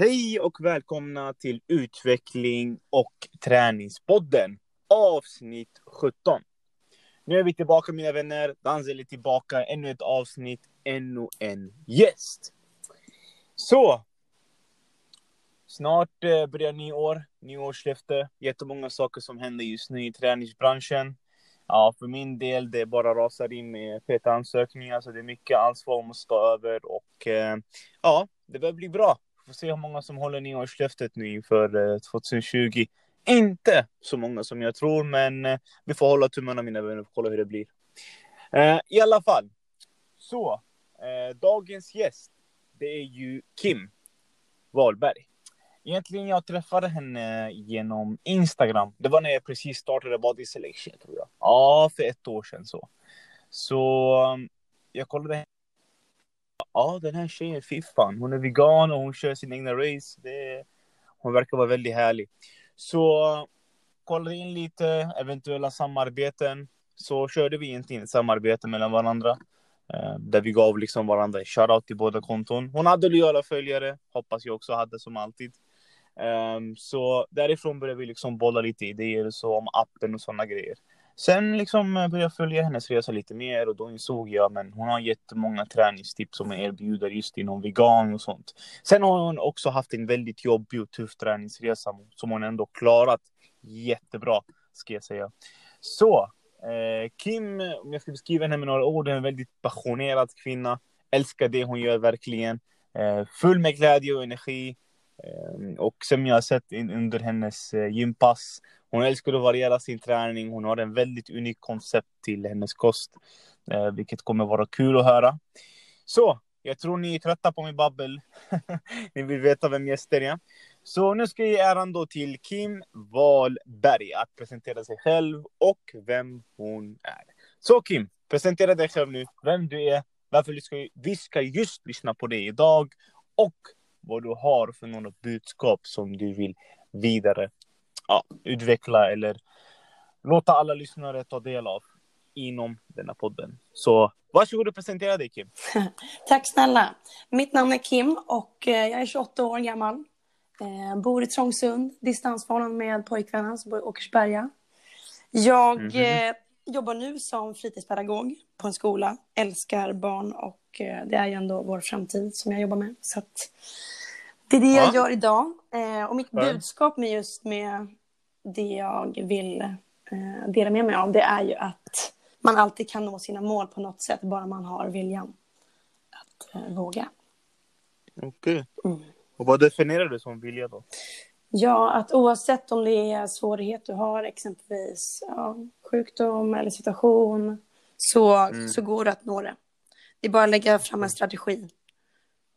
Hej och välkomna till Utveckling och träningspodden avsnitt 17. Nu är vi tillbaka mina vänner. Danzel är tillbaka. Ännu ett avsnitt, ännu en gäst. Så. Snart eh, börjar nyår, nyårslöfte. Jättemånga saker som händer just nu i träningsbranschen. Ja, för min del, det bara rasar in med feta ansökningar, så det är mycket ansvar man måste ta över och eh, ja, det börjar bli bra får se hur många som håller nyårslöftet nu inför eh, 2020. Inte så många som jag tror, men eh, vi får hålla tummarna mina vänner och kolla hur det blir. Eh, I alla fall, så dagens gäst, det är ju Kim Wahlberg. Egentligen jag träffade henne genom Instagram. Det var när jag precis startade Body Selection tror jag. Ja, för ett år sedan så. Så jag kollade ja den här tjejen, fy fan, hon är vegan och hon kör sin egna race. Det, hon verkar vara väldigt härlig. Så kollade in lite eventuella samarbeten. Så körde vi egentligen ett samarbete mellan varandra. Eh, där vi gav liksom varandra shoutout till båda konton. Hon hade lojala följare, hoppas jag också hade som alltid. Um, så därifrån började vi liksom bolla lite idéer så om appen och sådana grejer. Sen liksom eh, började jag följa hennes resa lite mer och då insåg jag att hon har jättemånga träningstips som hon erbjuder just inom vegan och sånt. Sen har hon också haft en väldigt jobbig och tuff träningsresa som hon ändå klarat jättebra, ska jag säga. Så, eh, Kim, om jag ska beskriva henne med några ord, är en väldigt passionerad kvinna. Älskar det hon gör verkligen. Eh, full med glädje och energi. Ehm, och som jag har sett in, under hennes eh, gympass hon älskar att variera sin träning. Hon har en väldigt unik koncept till hennes kost, eh, vilket kommer vara kul att höra. Så, jag tror ni är trötta på min babbel. ni vill veta vem gästen är. Så nu ska jag ge äran då till Kim Wahlberg att presentera sig själv och vem hon är. Så Kim, presentera dig själv nu, vem du är, varför vi ska, vi ska just lyssna på dig idag och vad du har för några budskap som du vill vidare ja, utveckla eller låta alla lyssnare ta del av inom denna podden. Så varsågod och presentera dig Kim. Tack snälla. Mitt namn är Kim och eh, jag är 28 år gammal. Eh, bor i Trångsund, distansförhållande med pojkvännen som bor i Åkersberga. Jag mm -hmm. jobbar nu som fritidspedagog på en skola. Älskar barn och det är ju ändå vår framtid som jag jobbar med. Så det är det ja. jag gör idag. och mitt budskap med just med det jag vill eh, dela med mig av det är ju att man alltid kan nå sina mål på något sätt bara man har viljan att eh, våga. Okej. Okay. Mm. Och vad definierar du som vilja då? Ja, att oavsett om det är svårighet du har, exempelvis ja, sjukdom eller situation, så, mm. så går det att nå det. Det är bara att lägga fram en strategi.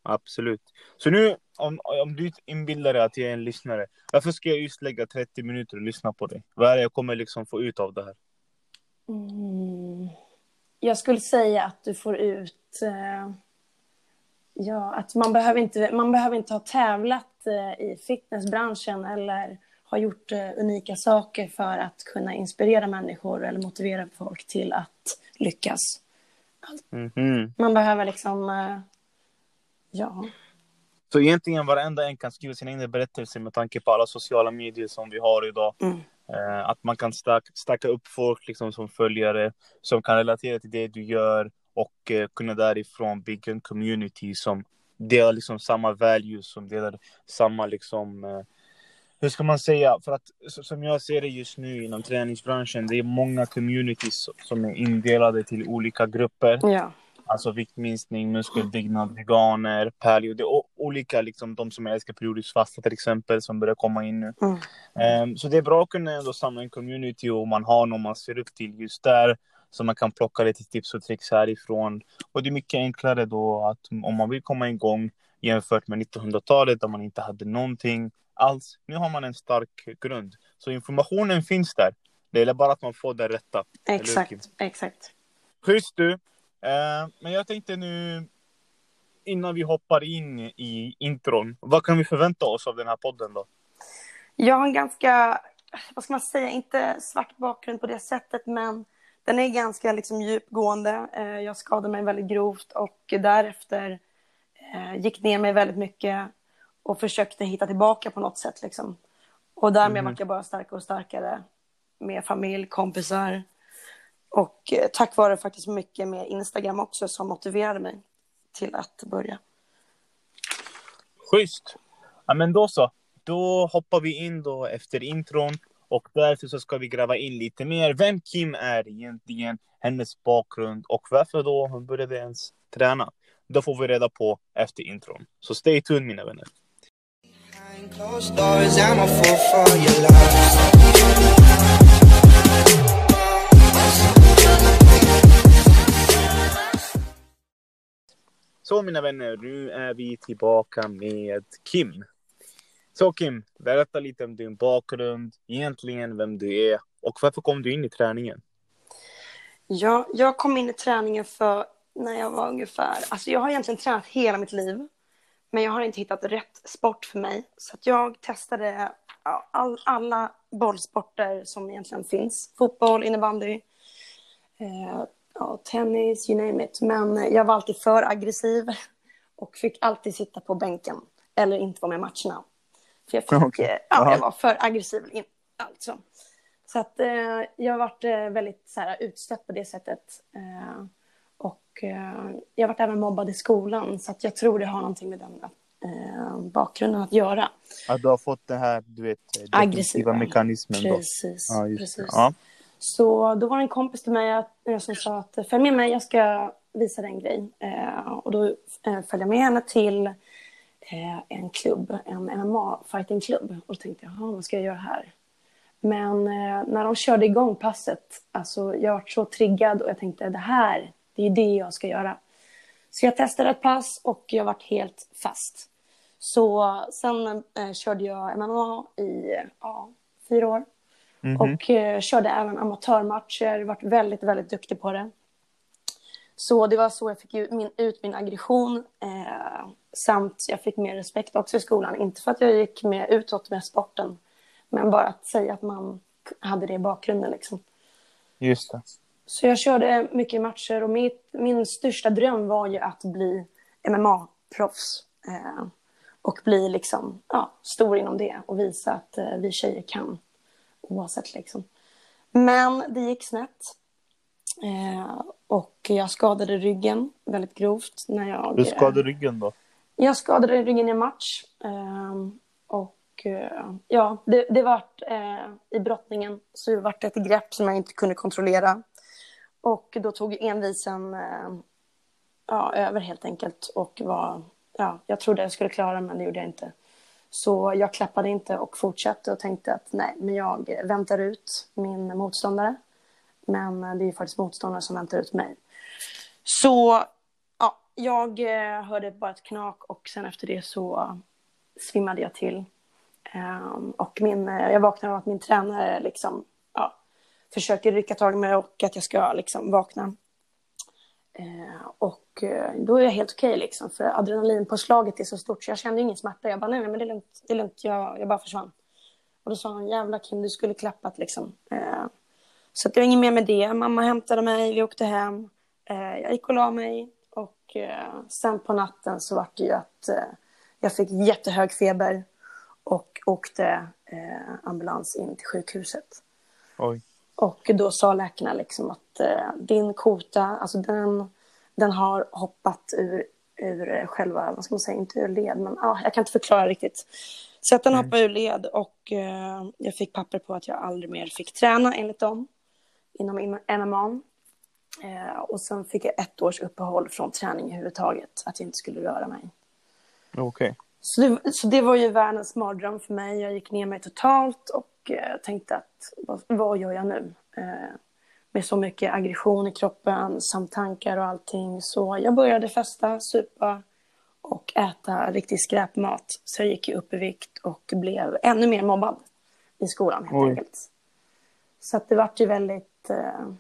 Absolut. Så nu, om, om du inbillar dig att jag är en lyssnare, varför ska jag just lägga 30 minuter och lyssna på dig? Vad är det jag kommer liksom få ut av det här? Mm. Jag skulle säga att du får ut... Eh, ja, att man behöver, inte, man behöver inte ha tävlat eh, i fitnessbranschen eller ha gjort eh, unika saker för att kunna inspirera människor eller motivera folk till att lyckas. Mm -hmm. Man behöver liksom eh, Ja. Så egentligen varenda en kan skriva sin egen berättelse med tanke på alla sociala medier som vi har idag. Mm. Eh, att man kan stacka upp folk liksom som följare som kan relatera till det du gör och eh, kunna därifrån bygga en community som delar liksom samma values, som delar samma liksom eh, hur ska man säga? För att som jag ser det just nu inom träningsbranschen, det är många communities som är indelade till olika grupper. Ja. Alltså viktminskning, muskelbyggnad, veganer, paleo. Det är olika, liksom, de som älskar periodisk fasta till exempel, som börjar komma in nu. Mm. Um, så det är bra att kunna ändå samla en community och man har någon man ser upp till just där. Så man kan plocka lite tips och tricks härifrån. Och det är mycket enklare då att om man vill komma igång jämfört med 1900-talet där man inte hade någonting alls. Nu har man en stark grund. Så informationen finns där. Det är bara att man får det rätta. Exakt, exakt. Schysst du. Eh, men jag tänkte nu innan vi hoppar in i intron. Vad kan vi förvänta oss av den här podden då? Jag har en ganska, vad ska man säga, inte svart bakgrund på det sättet, men den är ganska liksom djupgående. Eh, jag skadade mig väldigt grovt och därefter eh, gick ner mig väldigt mycket och försökte hitta tillbaka på något sätt. Liksom. Och därmed Mhm. vart jag bara starkare och starkare med familj, kompisar. Och eh, tack vare faktiskt mycket med Instagram också som motiverade mig till att börja. Schysst! Ja, men då så. Då hoppar vi in då efter intron och därför så ska vi gräva in lite mer. Vem Kim är egentligen, hennes bakgrund och varför då hon började ens träna. Det får vi reda på efter intron. Så stay tuned mina vänner. Så mina vänner, nu är vi tillbaka med Kim. Så Kim, berätta lite om din bakgrund, egentligen vem du är och varför kom du in i träningen? Ja, jag kom in i träningen för när jag var ungefär... Alltså jag har egentligen tränat hela mitt liv. Men jag har inte hittat rätt sport för mig. Så att jag testade all, alla bollsporter som egentligen finns. Fotboll, innebandy, eh, ja, tennis, you name it. Men jag var alltid för aggressiv och fick alltid sitta på bänken eller inte vara med i matcherna. För jag, fick, eh, ja, jag var för aggressiv. in- Alltså. Så att eh, jag har varit eh, väldigt så här, utstött på det sättet. Eh, och eh, jag har varit även mobbad i skolan så att jag tror det har någonting med den eh, bakgrunden att göra. Att du har fått den här, du vet, Aggressiva. mekanismen? Precis. Ja, precis. Ja. Så då var det en kompis till mig eh, som sa att följ med mig, jag ska visa dig en grej. Eh, och då eh, följde jag med henne till en klubb, en MMA-fightingklubb. Och då tänkte jag, vad ska jag göra här? Men när de körde igång passet, alltså jag var så triggad och jag tänkte det här, det är det jag ska göra. Så jag testade ett pass och jag var helt fast. Så sen eh, körde jag MMA i ja, fyra år. Mhm. Och eh, körde även amatörmatcher, varit väldigt, väldigt duktig på det. Så det var så jag fick ut min, ut min aggression. Eh, samt jag fick mer respekt också i skolan. Inte för att jag gick med utåt med sporten. Men bara att säga att man hade det i bakgrunden liksom. Just det. Så jag körde mycket matcher och mitt, min största dröm var ju att bli MMA-proffs. Eh, och bli liksom, ja, stor inom det och visa att eh, vi tjejer kan. Oavsett liksom. Men det gick snett. Eh, och jag skadade ryggen väldigt grovt när jag... Du skadade ryggen då? Jag skadade ryggen i en match. ehm, och eh, ja, det, det vart eh, i brottningen så det vart ett grepp som jag inte kunde kontrollera. Och då tog envisen eh, ja, över helt enkelt och var, ja, jag trodde jag skulle klara men det gjorde jag inte. Så jag klappade inte och fortsatte och tänkte att nej, men jag väntar ut min motståndare. Men eh, det är ju faktiskt motståndaren som väntar ut mig. Så ja, jag eh, hörde bara ett knak och sen efter det så svimmade jag till. Ehm, och min, eh, jag vaknade av att min tränare liksom, ja, försökte rycka tag i mig och att jag ska liksom vakna. Eh, och eh, då är jag helt okej liksom, för adrenalinpåslaget är så stort så jag kände ingen smärta. Jag bara, nej, nej men det är lugnt, det är lugnt, jag, jag bara försvann. Och då sa han, jävla Kim, du skulle klappat liksom. Eh, så det var inget mer med det. Mamma hämtade mig, vi åkte hem. Eh, jag gick och la mig. Och eh, sen på natten så var det ju att eh, jag fick jättehög feber. Och åkte eh, ambulans in till sjukhuset. Oj. Och då sa läkarna liksom att eh, din kota, alltså den, den har hoppat ur, ur själva, vad ska man säga, inte ur led, men ah, jag kan inte förklara riktigt. Så att den Mm. hoppade ur led och eh, jag fick papper på att jag aldrig mer fick träna enligt dem inom in- MMA. Eh, och sen fick jag ett års uppehåll från träning överhuvudtaget, att jag inte skulle röra mig. Okej. Så det, så det var ju världens mardröm för mig. Jag gick ner mig totalt och eh, tänkte att vad, vad gör jag nu? Eh, med så mycket aggression i kroppen samt tankar och allting. Så jag började festa, supa och äta riktig skräpmat. Så jag gick upp i vikt och blev ännu mer mobbad i skolan helt Oj. enkelt. Så att det vart ju väldigt... Eh,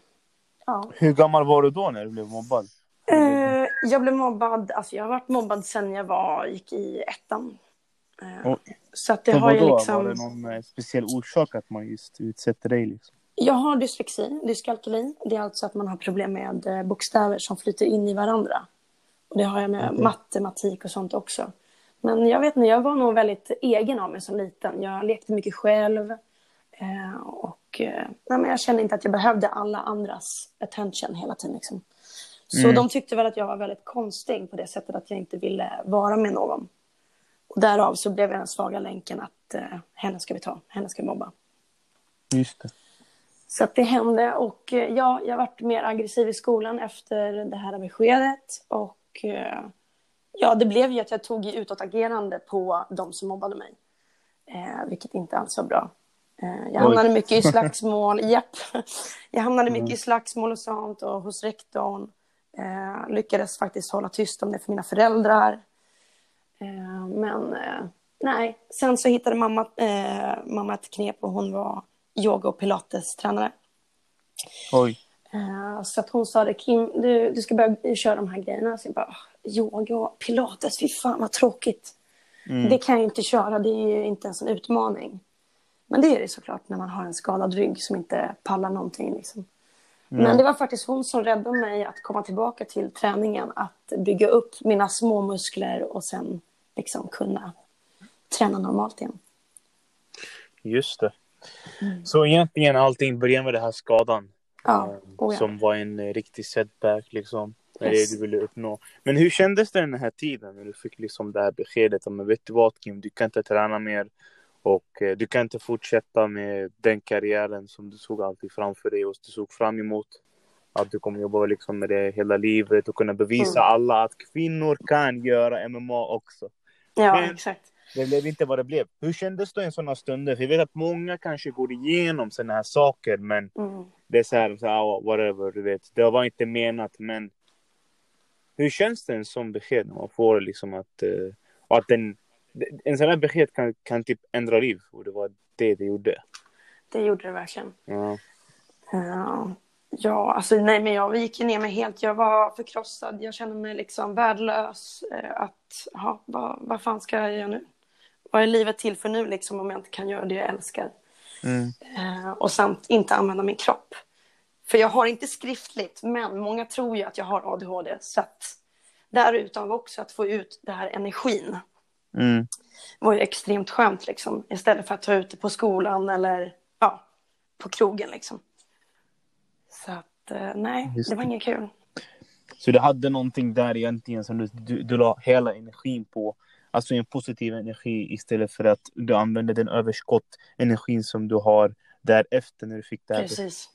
ja. Hur gammal var du då när du blev mobbad? Eh, jag blev mobbad, alltså jag har varit mobbad sedan jag var, gick i ettan. Eh, Oj. så att det har ju liksom... Var det någon eh, speciell orsak att man just utsätter dig liksom? Jag har dyslexi, dyskalkyli. Det är alltså att man har problem med eh, bokstäver som flyter in i varandra. Och det har jag med Okej. matematik och sånt också. Men jag vet inte, jag var nog väldigt egen av mig som liten. Jag lekte mycket själv. Och nej, men jag kände inte att jag behövde alla andras attention hela tiden. Liksom. Så Mm. de tyckte väl att jag var väldigt konstig på det sättet att jag inte ville vara med någon. Och därav så blev jag den svaga länken att eh, henne ska vi ta, henne ska vi mobba. Just det. Så att det hände och eh, ja, jag varit mer aggressiv i skolan efter det här beskedet. Och eh, ja, det blev ju att jag tog utåtagerande på de som mobbade mig. Eh, vilket inte alls var bra. Eh, jag hamnade mycket i slagsmål, japp. Jag hamnade mycket i slagsmål och sånt och hos rektorn. Eh, lyckades faktiskt hålla tyst om det för mina föräldrar. Eh, men eh, nej, sen så hittade mamma, eh, mamma ett knep och hon var yoga och pilates-tränare. Oj. Så att hon sa det, Kim, du, du ska börja köra de här grejerna. Så jag bara, "Åh, yoga och pilates, fy fan vad tråkigt. Mm. Det kan jag inte köra, det är ju inte ens en utmaning. Men det är det såklart när man har en skadad rygg som inte pallar någonting. Liksom. Men det var faktiskt hon som räddade mig att komma tillbaka till träningen. Att bygga upp mina små muskler och sen liksom kunna träna normalt igen. Just det. Mm. Så egentligen allting började med den här skadan. Ja, eh, oh ja. Som var en eh, riktig setback liksom. Yes. det du ville uppnå. Men hur kändes det den här tiden när du fick liksom det här beskedet om vet du vad Kim, du kan inte träna mer och eh, du kan inte fortsätta med den karriären som du såg alltid framför dig och du såg fram emot. Att du kommer jobba liksom med det hela livet och kunna bevisa Mm. alla att kvinnor kan göra MMA också. Ja, Men- exakt. Det blev inte vad det blev. Hur kändes det i sådana stunder? För jag vet att många kanske går igenom sådana här saker men Mm. det är så här, så här "Ah, whatever, du vet. Det var inte menat men hur känns det en sån besked när man får liksom att, och att den, en sån här besked kan, kan typ ändra liv och det var det det gjorde. Det gjorde det verkligen. Ja. Ja, ja, alltså nej, men jag gick ner mig helt. Jag var förkrossad. Jag kände mig liksom värdelös. Eh, Att, ja, vad, vad fan ska jag göra nu? Vad är livet till för nu liksom om jag inte kan göra det jag älskar? Mm. Eh, och samt inte använda min kropp. För jag har inte skriftligt, men många tror ju att jag har ADHD. Så att därutav också att få ut den här energin Mm. var ju extremt skönt liksom. Istället för att ta ut det på skolan eller ja, på krogen liksom. Så att eh, nej, Just det var inget kul. Så du hade någonting där egentligen som du, du, du la hela energin på. Alltså en positiv energi istället för att du använde den överskott energin som du har därefter när du fick det här Precis.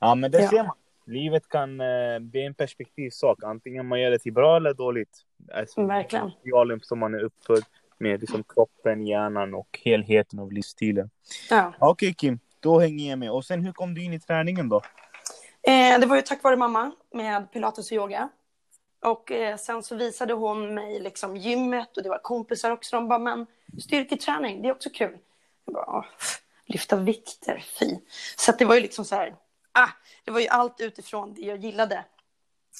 Ja, men det Ja. ser man. Livet kan eh, bli en perspektivsak. Antingen man gör det till bra eller dåligt. Alltså, Verkligen. Materialen som man är uppfödd med, liksom kroppen, hjärnan och helheten av livsstilen. Ja. Okej Kim, då hänger jag med. Och sen hur kom du in i träningen då? Eh, det var ju tack vare mamma med pilates och yoga. Och eh, sen så visade hon mig liksom gymmet och det var kompisar också. De bara, men styrketräning, det är också kul. Jag bara, "Åh, lyfta vikter, fy. Så det var ju liksom så här, ah, det var ju allt utifrån det jag gillade.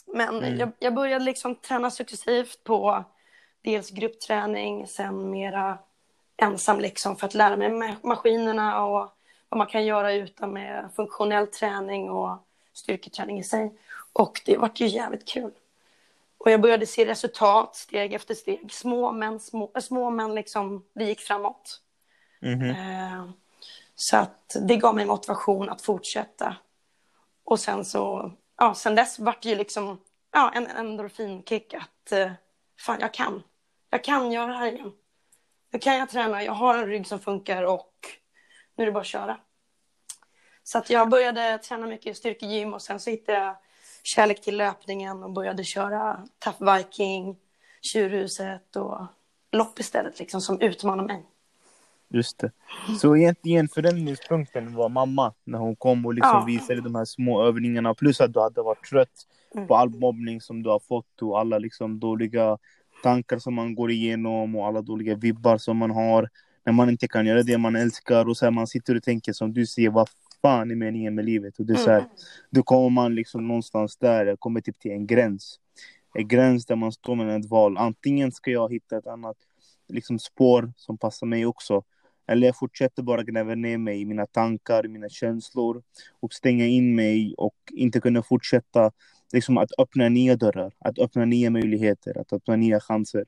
Men Mm. jag, jag började liksom träna successivt på dels gruppträning, sen mera ensam liksom för att lära mig ma- maskinerna och vad man kan göra utan med funktionell träning och styrketräning i sig. Och det vart ju jävligt kul. Och jag började se resultat steg efter steg. Små men, små, små men liksom, det gick framåt. Mhm. Eh, så att det gav mig motivation att fortsätta. Och sen så, ja, sen dess vart det ju liksom, ja, en endorfinkick att eh, fan, jag kan. Jag kan göra det här igen. Nu kan jag träna, jag har en rygg som funkar och nu är det bara att köra. Så att jag började träna mycket styrkegym och sen så hittade jag kärlek till löpningen och började köra Tough Viking, Tjurhuset och lopp istället liksom som utmanar mig. Just det. Så egentligen förändringspunkten var mamma när hon kom och liksom Ja. visade de här små övningarna. Plus att du hade varit trött Mm. på all mobbning som du har fått och alla liksom dåliga tankar som man går igenom och alla dåliga vibbar som man har. När man inte kan göra det man älskar och så här, man sitter och tänker som du säger, vad fan är meningen med livet? Och det är så här, Mm. då kommer man liksom någonstans där, kommer typ till en gräns. En gräns där man står med ett val. Antingen ska jag hitta ett annat liksom, spår som passar mig också. Eller jag fortsätter bara gräva ner mig i mina tankar, mina känslor och stänga in mig och inte kunna fortsätta liksom att öppna nya dörrar, att öppna nya möjligheter, att öppna nya chanser.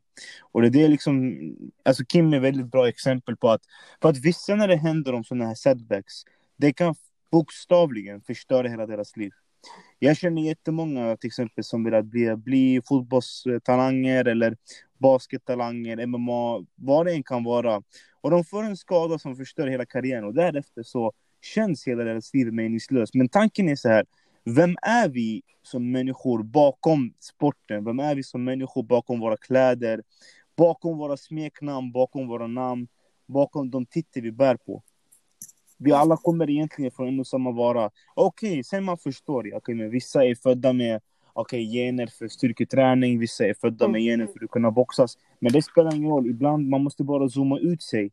Och det är liksom, alltså Kim är ett väldigt bra exempel på att, för att vissa när det händer om sådana här setbacks, det kan bokstavligen förstöra hela deras liv. Jag känner jättemånga till exempel som vill bli, bli fotbollstalanger eller baskettalanger, MMA, vad det än kan vara. Och de får en skada som förstör hela karriären och därefter så känns hela deras liv meningslöst. Men tanken är så här, vem är vi som människor bakom sporten? Vem är vi som människor bakom våra kläder? Bakom våra smeknamn, bakom våra namn, bakom de titlar vi bär på. Vi alla kommer egentligen från en och samma vara. Okej, okay, sen man förstår, okay, men vissa är födda med okay, gener för styrketräning, vissa är födda med mm. gener för att kunna boxas. Men det spelar ingen roll, ibland man måste bara zooma ut sig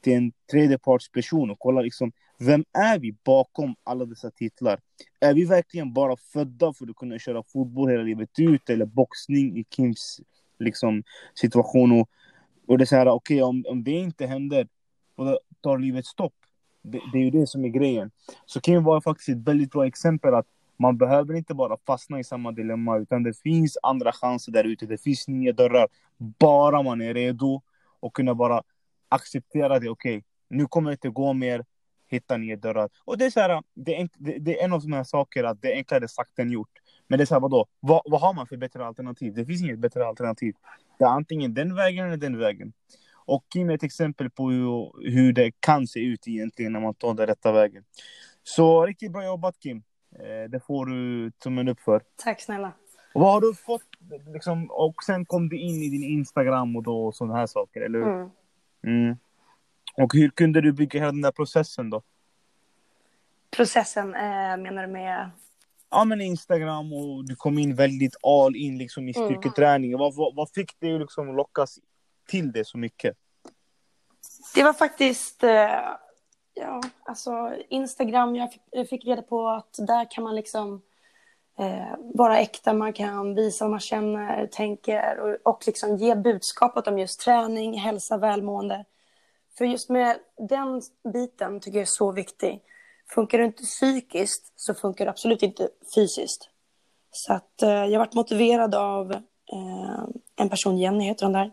till en tredjepartsperson och kolla liksom, vem är vi bakom alla dessa titlar? Är vi verkligen bara födda för att kunna köra fotboll hela livet ut eller boxning i Kims liksom, situation? Och, och det är så här, okej, okay, om, om det inte händer, då tar livet stopp. Det, det, är ju det som är grejen. Så Kim var faktiskt ett väldigt bra exempel att man behöver inte bara fastna i samma dilemma, utan det finns andra chanser där ute. Det finns nya dörrar, bara man är redo och kunna bara acceptera det. Okej, okay, nu kommer det inte gå mer. Hitta nya dörrar. Och det är, så här, det, är, det, är en av de här sakerna, att det är enklare sagt än gjort. Men det är så här, vadå? Vad, vad har man för bättre alternativ? Det finns inget bättre alternativ. Det är antingen den vägen eller den vägen. Och Kim är ett exempel på hur, hur det kan se ut egentligen när man tar den rätta vägen. Så riktigt bra jobbat Kim. Eh, det får du tummen upp för. Tack snälla. Och vad har du fått, liksom, och sen kom du in i din Instagram och då sådana här saker, eller hur? Mm. Mm. Och hur kunde du bygga hela den där processen då? Processen eh, menar du med? Ja men Instagram och du kom in väldigt all in liksom i mm. styrketräning. Mm. Vad, vad, vad, fick dig liksom lockas till det så mycket? Det var faktiskt, eh, ja alltså Instagram, jag fick, jag fick, reda på att där kan man liksom eh, vara äkta, man kan visa vad man känner, tänker och, och liksom ge budskapet om just träning, hälsa, välmående. För just med den biten tycker jag är så viktig. Funkar det inte psykiskt så funkar det absolut inte fysiskt. Så att eh, jag varit motiverad av eh, en person, Jenny heter hon där,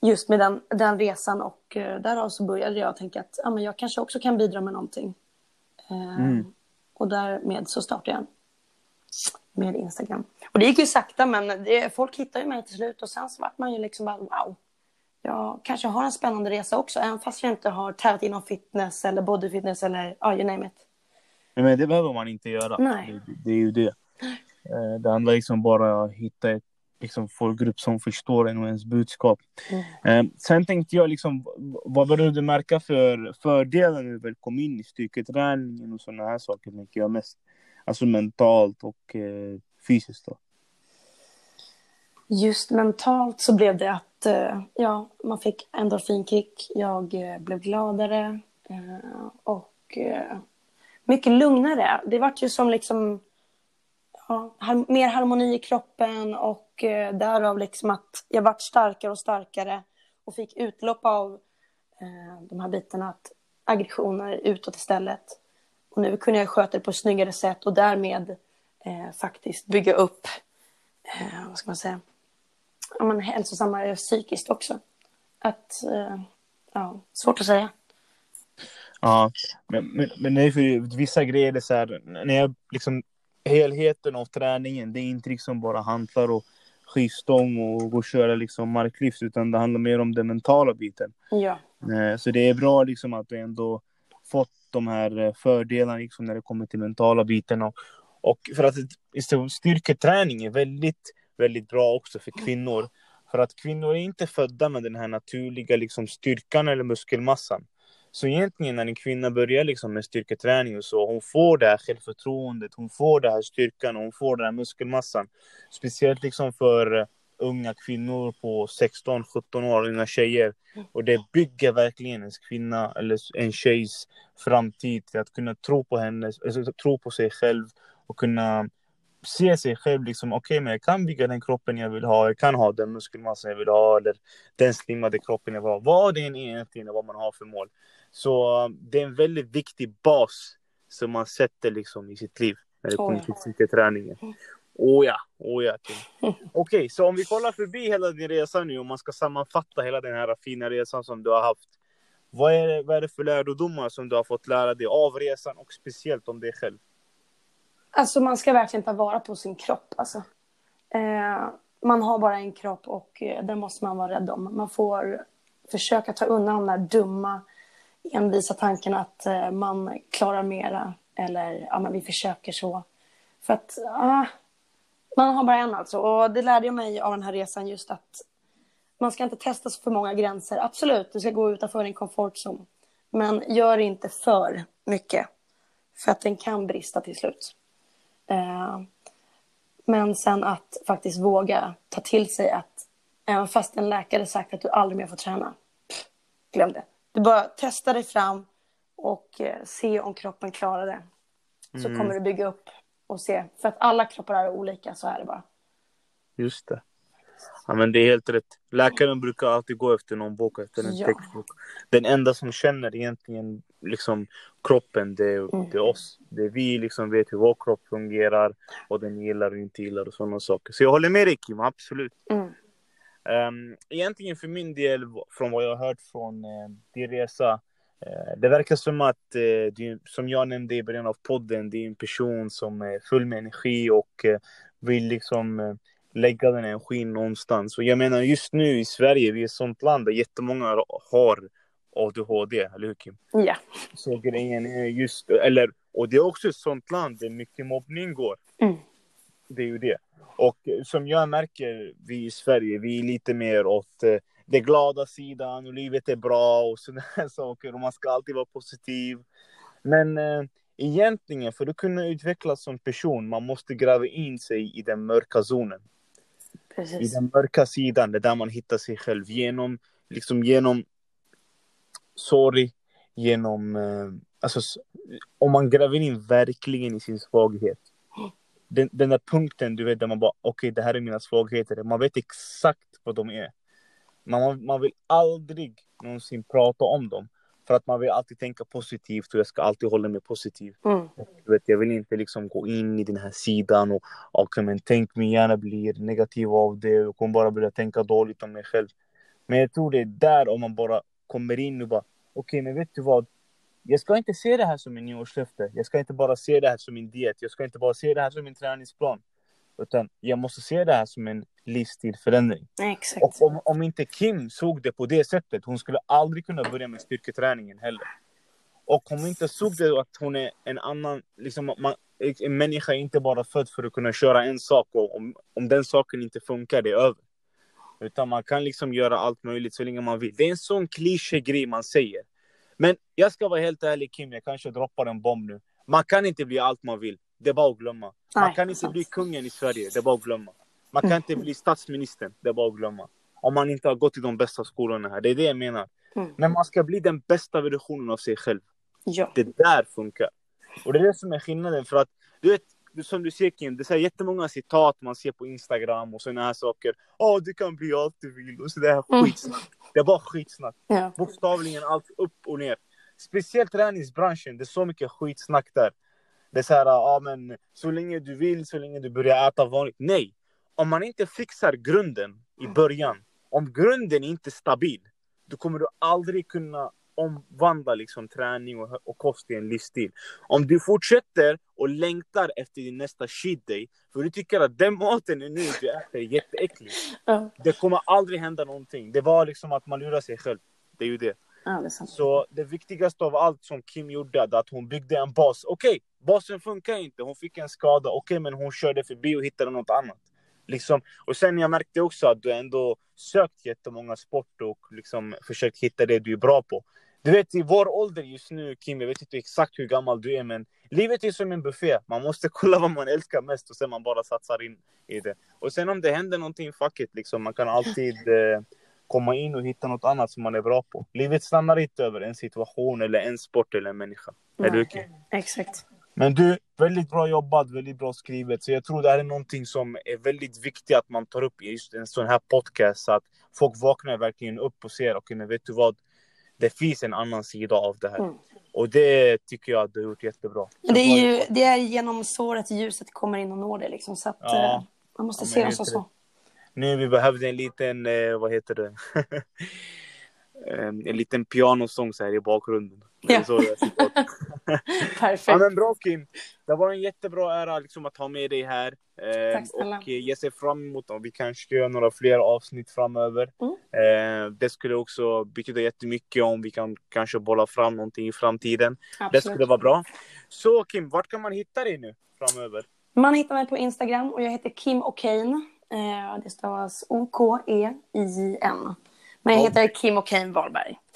just med den, den resan och eh, därav så började jag tänka att ja, men jag kanske också kan bidra med någonting. Eh, mm. Och därmed så startade jag med Instagram. Och det gick ju sakta men det, folk hittade ju mig till slut och sen så vart man ju liksom bara wow jag kanske har en spännande resa också, även fast jag inte har tävlat inom fitness eller bodyfitness eller ja, you name it. Men det behöver man inte göra. Nej. Det, det är ju det. Eh, det handlar liksom bara om att hitta ett liksom, folkgrupp som förstår en och ens budskap. Mm. Eh, sen tänkte jag, liksom, vad började du märka för fördelar när du väl kom in i styrketräningen och sådana här saker, tänker jag mest. Alltså mentalt och eh, fysiskt då. Just mentalt så blev det att Eh, ja, man fick endorfinkick. Jag eh, blev gladare eh, och mycket lugnare. Det var ju som liksom ja, mer harmoni i kroppen och därav liksom att jag vart starkare och starkare och fick utlopp av de här bitarna, att aggressioner utåt istället. Och nu kunde jag sköta det på ett snyggare sätt och därmed eh, faktiskt bygga upp, eh, vad ska man säga, men hälsosammare psykiskt också. Att, eh, ja, svårt att säga. Ja, men, men, men det är för vissa grejer det är så här, när jag liksom helheten av träningen, det är inte liksom bara hantlar och skivstång och gå och köra liksom marklyft, utan det handlar mer om den mentala biten. Ja. Eh, så det är bra liksom att du ändå fått de här eh, fördelarna liksom när det kommer till mentala biten och, och för att styrketräning är väldigt väldigt bra också för kvinnor. För att kvinnor är inte födda med den här naturliga liksom, styrkan eller muskelmassan. Så egentligen när en kvinna börjar liksom med styrketräning och så, hon får det här självförtroendet, hon får den här styrkan och hon får den här muskelmassan. Speciellt liksom för eh, unga kvinnor på 16-17 år, unga tjejer. Och det bygger verkligen en kvinna eller en tjejs framtid till att kunna tro på henne, alltså, tro på sig själv och kunna se sig själv liksom, okej okay, men jag kan bygga den kroppen jag vill ha, jag kan ha den muskelmassan jag vill ha eller den slimmade kroppen jag vill ha. Vad det än är egentligen vad man har för mål. Så um, det är en väldigt viktig bas som man sätter liksom i sitt liv när det kommer till träningen. Oh ja, oh ja. Okej, okay, så om vi kollar förbi hela din resa nu, om man ska sammanfatta hela den här fina resan som du har haft. Vad är, det, vad är det för lärdomar som du har fått lära dig av resan och speciellt om dig själv? Alltså man ska verkligen ta vara på sin kropp. Alltså. Eh, man har bara en kropp och eh, den måste man vara rädd om. Man får försöka ta undan de där dumma envisa tankarna att eh, man klarar mera eller ja, men vi försöker så. För att ah, man har bara en alltså. Och det lärde jag mig av den här resan just att man ska inte testa så för många gränser. Absolut, du ska gå utanför din komfortzon. Men gör inte för mycket. För att den kan brista till slut. Eh, men sen att faktiskt våga ta till sig att även fast en läkare sagt att du aldrig mer får träna. Pff, glöm det. Du bara testa dig fram och eh, se om kroppen klarar det. Så mm. kommer du bygga upp och se. För att alla kroppar är olika, så är det bara. Just det. Ja, men det är helt rätt. Läkaren brukar alltid gå efter någon bok, efter en ja. textbok. Den enda som känner egentligen liksom, kroppen, det är, mm. det är oss. Det är vi liksom vet hur vår kropp fungerar, och den gillar och inte gillar och sådana saker. Så jag håller med dig Kim, absolut. Mm. Um, egentligen för min del, från vad jag har hört från uh, din resa, uh, det verkar som att, uh, du, som jag nämnde i början av podden, det är en person som är full med energi och vill liksom lägga den energin någonstans. Och jag menar just nu i Sverige, vi är ett sånt land där jättemånga har ADHD, eller hur Kim? Ja. Så grejen är just, eller, och det är också ett sånt land där mycket mobbning går. Mm. Det är ju det. Och som jag märker, vi i Sverige, vi är lite mer åt eh, det glada sidan och livet är bra och sådana saker och man ska alltid vara positiv. Men eh, egentligen, för att kunna utvecklas som person, man måste gräva in sig i den mörka zonen. Precis. I den mörka sidan, det är där man hittar sig själv genom, liksom genom sorg, genom, eh, alltså om man gräver in verkligen i sin svaghet den, den där punkten du vet där man bara okej okay, det här är mina svagheter. Man vet exakt vad de är. Man, man vill aldrig någonsin prata om dem. För att man vill alltid tänka positivt och jag ska alltid hålla mig positiv. Mm. Du vet, jag vill inte liksom gå in i den här sidan och okay, men tänk mig gärna blir negativ av det och kommer bara börja tänka dåligt om mig själv. Men jag tror det är där om man bara kommer in och bara okej okay, men vet du vad jag ska inte se det här som en nyårslöfte. Jag ska inte bara se det här som en diet. Jag ska inte bara se det här som en träningsplan. Utan jag måste se det här som en livsstilförändring. Exakt. Och om, om inte Kim såg det på det sättet, hon skulle aldrig kunna börja med styrketräningen heller. Och om hon inte såg det att hon är en annan, liksom, man, en människa är inte bara född för att kunna köra en sak och om, om den saken inte funkar, det är över. Utan man kan liksom göra allt möjligt så länge man vill. Det är en sån grej man säger. Men jag ska vara helt ärlig Kim, jag kanske droppar en bomb nu. Man kan inte bli allt man vill. Det är bara att glömma. Man kan inte bli kungen i Sverige. Det är bara att glömma. Man kan mm. inte bli statsministern. Det är bara att glömma. Om man inte har gått i de bästa skolorna här. Det är det jag menar. Mm. Men man ska bli den bästa versionen av sig själv. Ja. Det där funkar. Och det är det som är skillnaden. För att, du vet, som du ser Kim, det är jättemånga citat man ser på Instagram och sådana här saker. Åh, oh, du kan bli allt du vill och sådär mm. skitsnack. Det är bara skitsnack. Ja. Bokstavligen allt upp och ner. Speciellt träningsbranschen, det är så mycket skitsnack där. Det är så här, ja men så länge du vill, så länge du börjar äta vanligt. Nej! Om man inte fixar grunden i början, om grunden inte är stabil, då kommer du aldrig kunna omvandla liksom träning och, och kost till en livsstil. Om du fortsätter och längtar efter din nästa cheat day, för du tycker att den maten är nu du äter är jätteäcklig. Ja. Det kommer aldrig hända någonting. Det var liksom att man lurar sig själv. Det är ju det. Ja, det så det viktigaste av allt som Kim gjorde, att hon byggde en bas. Okej, okay, basen funkar inte, hon fick en skada. Okej, okay, men hon körde förbi och hittade något annat. Liksom. Och sen jag märkte också att du ändå sökt jättemånga sport och liksom försökt hitta det du är bra på. Du vet i vår ålder just nu Kim, jag vet inte exakt hur gammal du är men livet är som en buffé. Man måste kolla vad man älskar mest och sen man bara satsar in i det. Och sen om det händer någonting, fuck it liksom. Man kan alltid eh, komma in och hitta något annat som man är bra på. Livet stannar inte över en situation eller en sport eller en människa. Nej, är du okay? Exakt. Men du, väldigt bra jobbat, väldigt bra skrivet. Så jag tror det här är någonting som är väldigt viktigt att man tar upp i just en sån här podcast. Så att folk vaknar verkligen upp och ser, okej men vet du vad? det finns en annan sida av det här. Mm. Och det tycker jag att du har gjort jättebra. Det är ju det är genom såret ljuset kommer in och når det liksom. Så att Ja. eh, man måste Ja, se helt som så. Nu vi behövde en liten, eh, vad heter det? Eh, en liten pianosång så här i bakgrunden. Det Ja. att- Ja Perfekt. men bra Kim. Det var en jättebra ära liksom, att ha med dig här. Eh, Tack snälla. och eh, jag ser fram emot om vi kanske ska göra några fler avsnitt framöver. Mm. Eh, det skulle också betyda jättemycket om vi kan kanske bolla fram någonting i framtiden. Det Absolut. skulle vara bra. Så Kim, vart kan man hitta dig nu framöver? Man hittar mig på Instagram och jag heter Kim O'Kane. Eh, det stavas O-K-E-I-N. Men jag Ja. heter Kim O'Kane Wahlberg.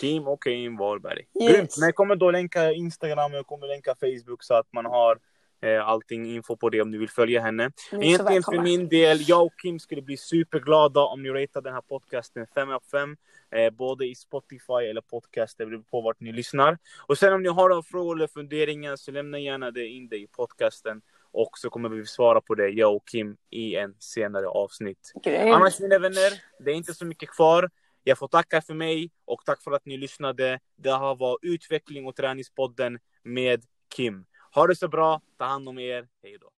Kim och Kim Wahlberg. Yes. Grymt! Men jag kommer då länka Instagram och jag kommer länka Facebook så att man har eh, allting info på det om du vill följa henne. Ni Egentligen för min del, jag och Kim skulle bli superglada om ni ratear den här podcasten 5 av 5. Eh, både i Spotify eller podcast, det beror på vart ni lyssnar. Och sen om ni har några frågor eller funderingar så lämna gärna det in det i podcasten. Och så kommer vi svara på det, jag och Kim, i en senare avsnitt. Grymt. Annars mina vänner, det är inte så mycket kvar. Jag får tacka för mig och tack för att ni lyssnade. Det här var Utveckling och träningspodden med Kim. Ha det så bra, ta hand om er, hej då.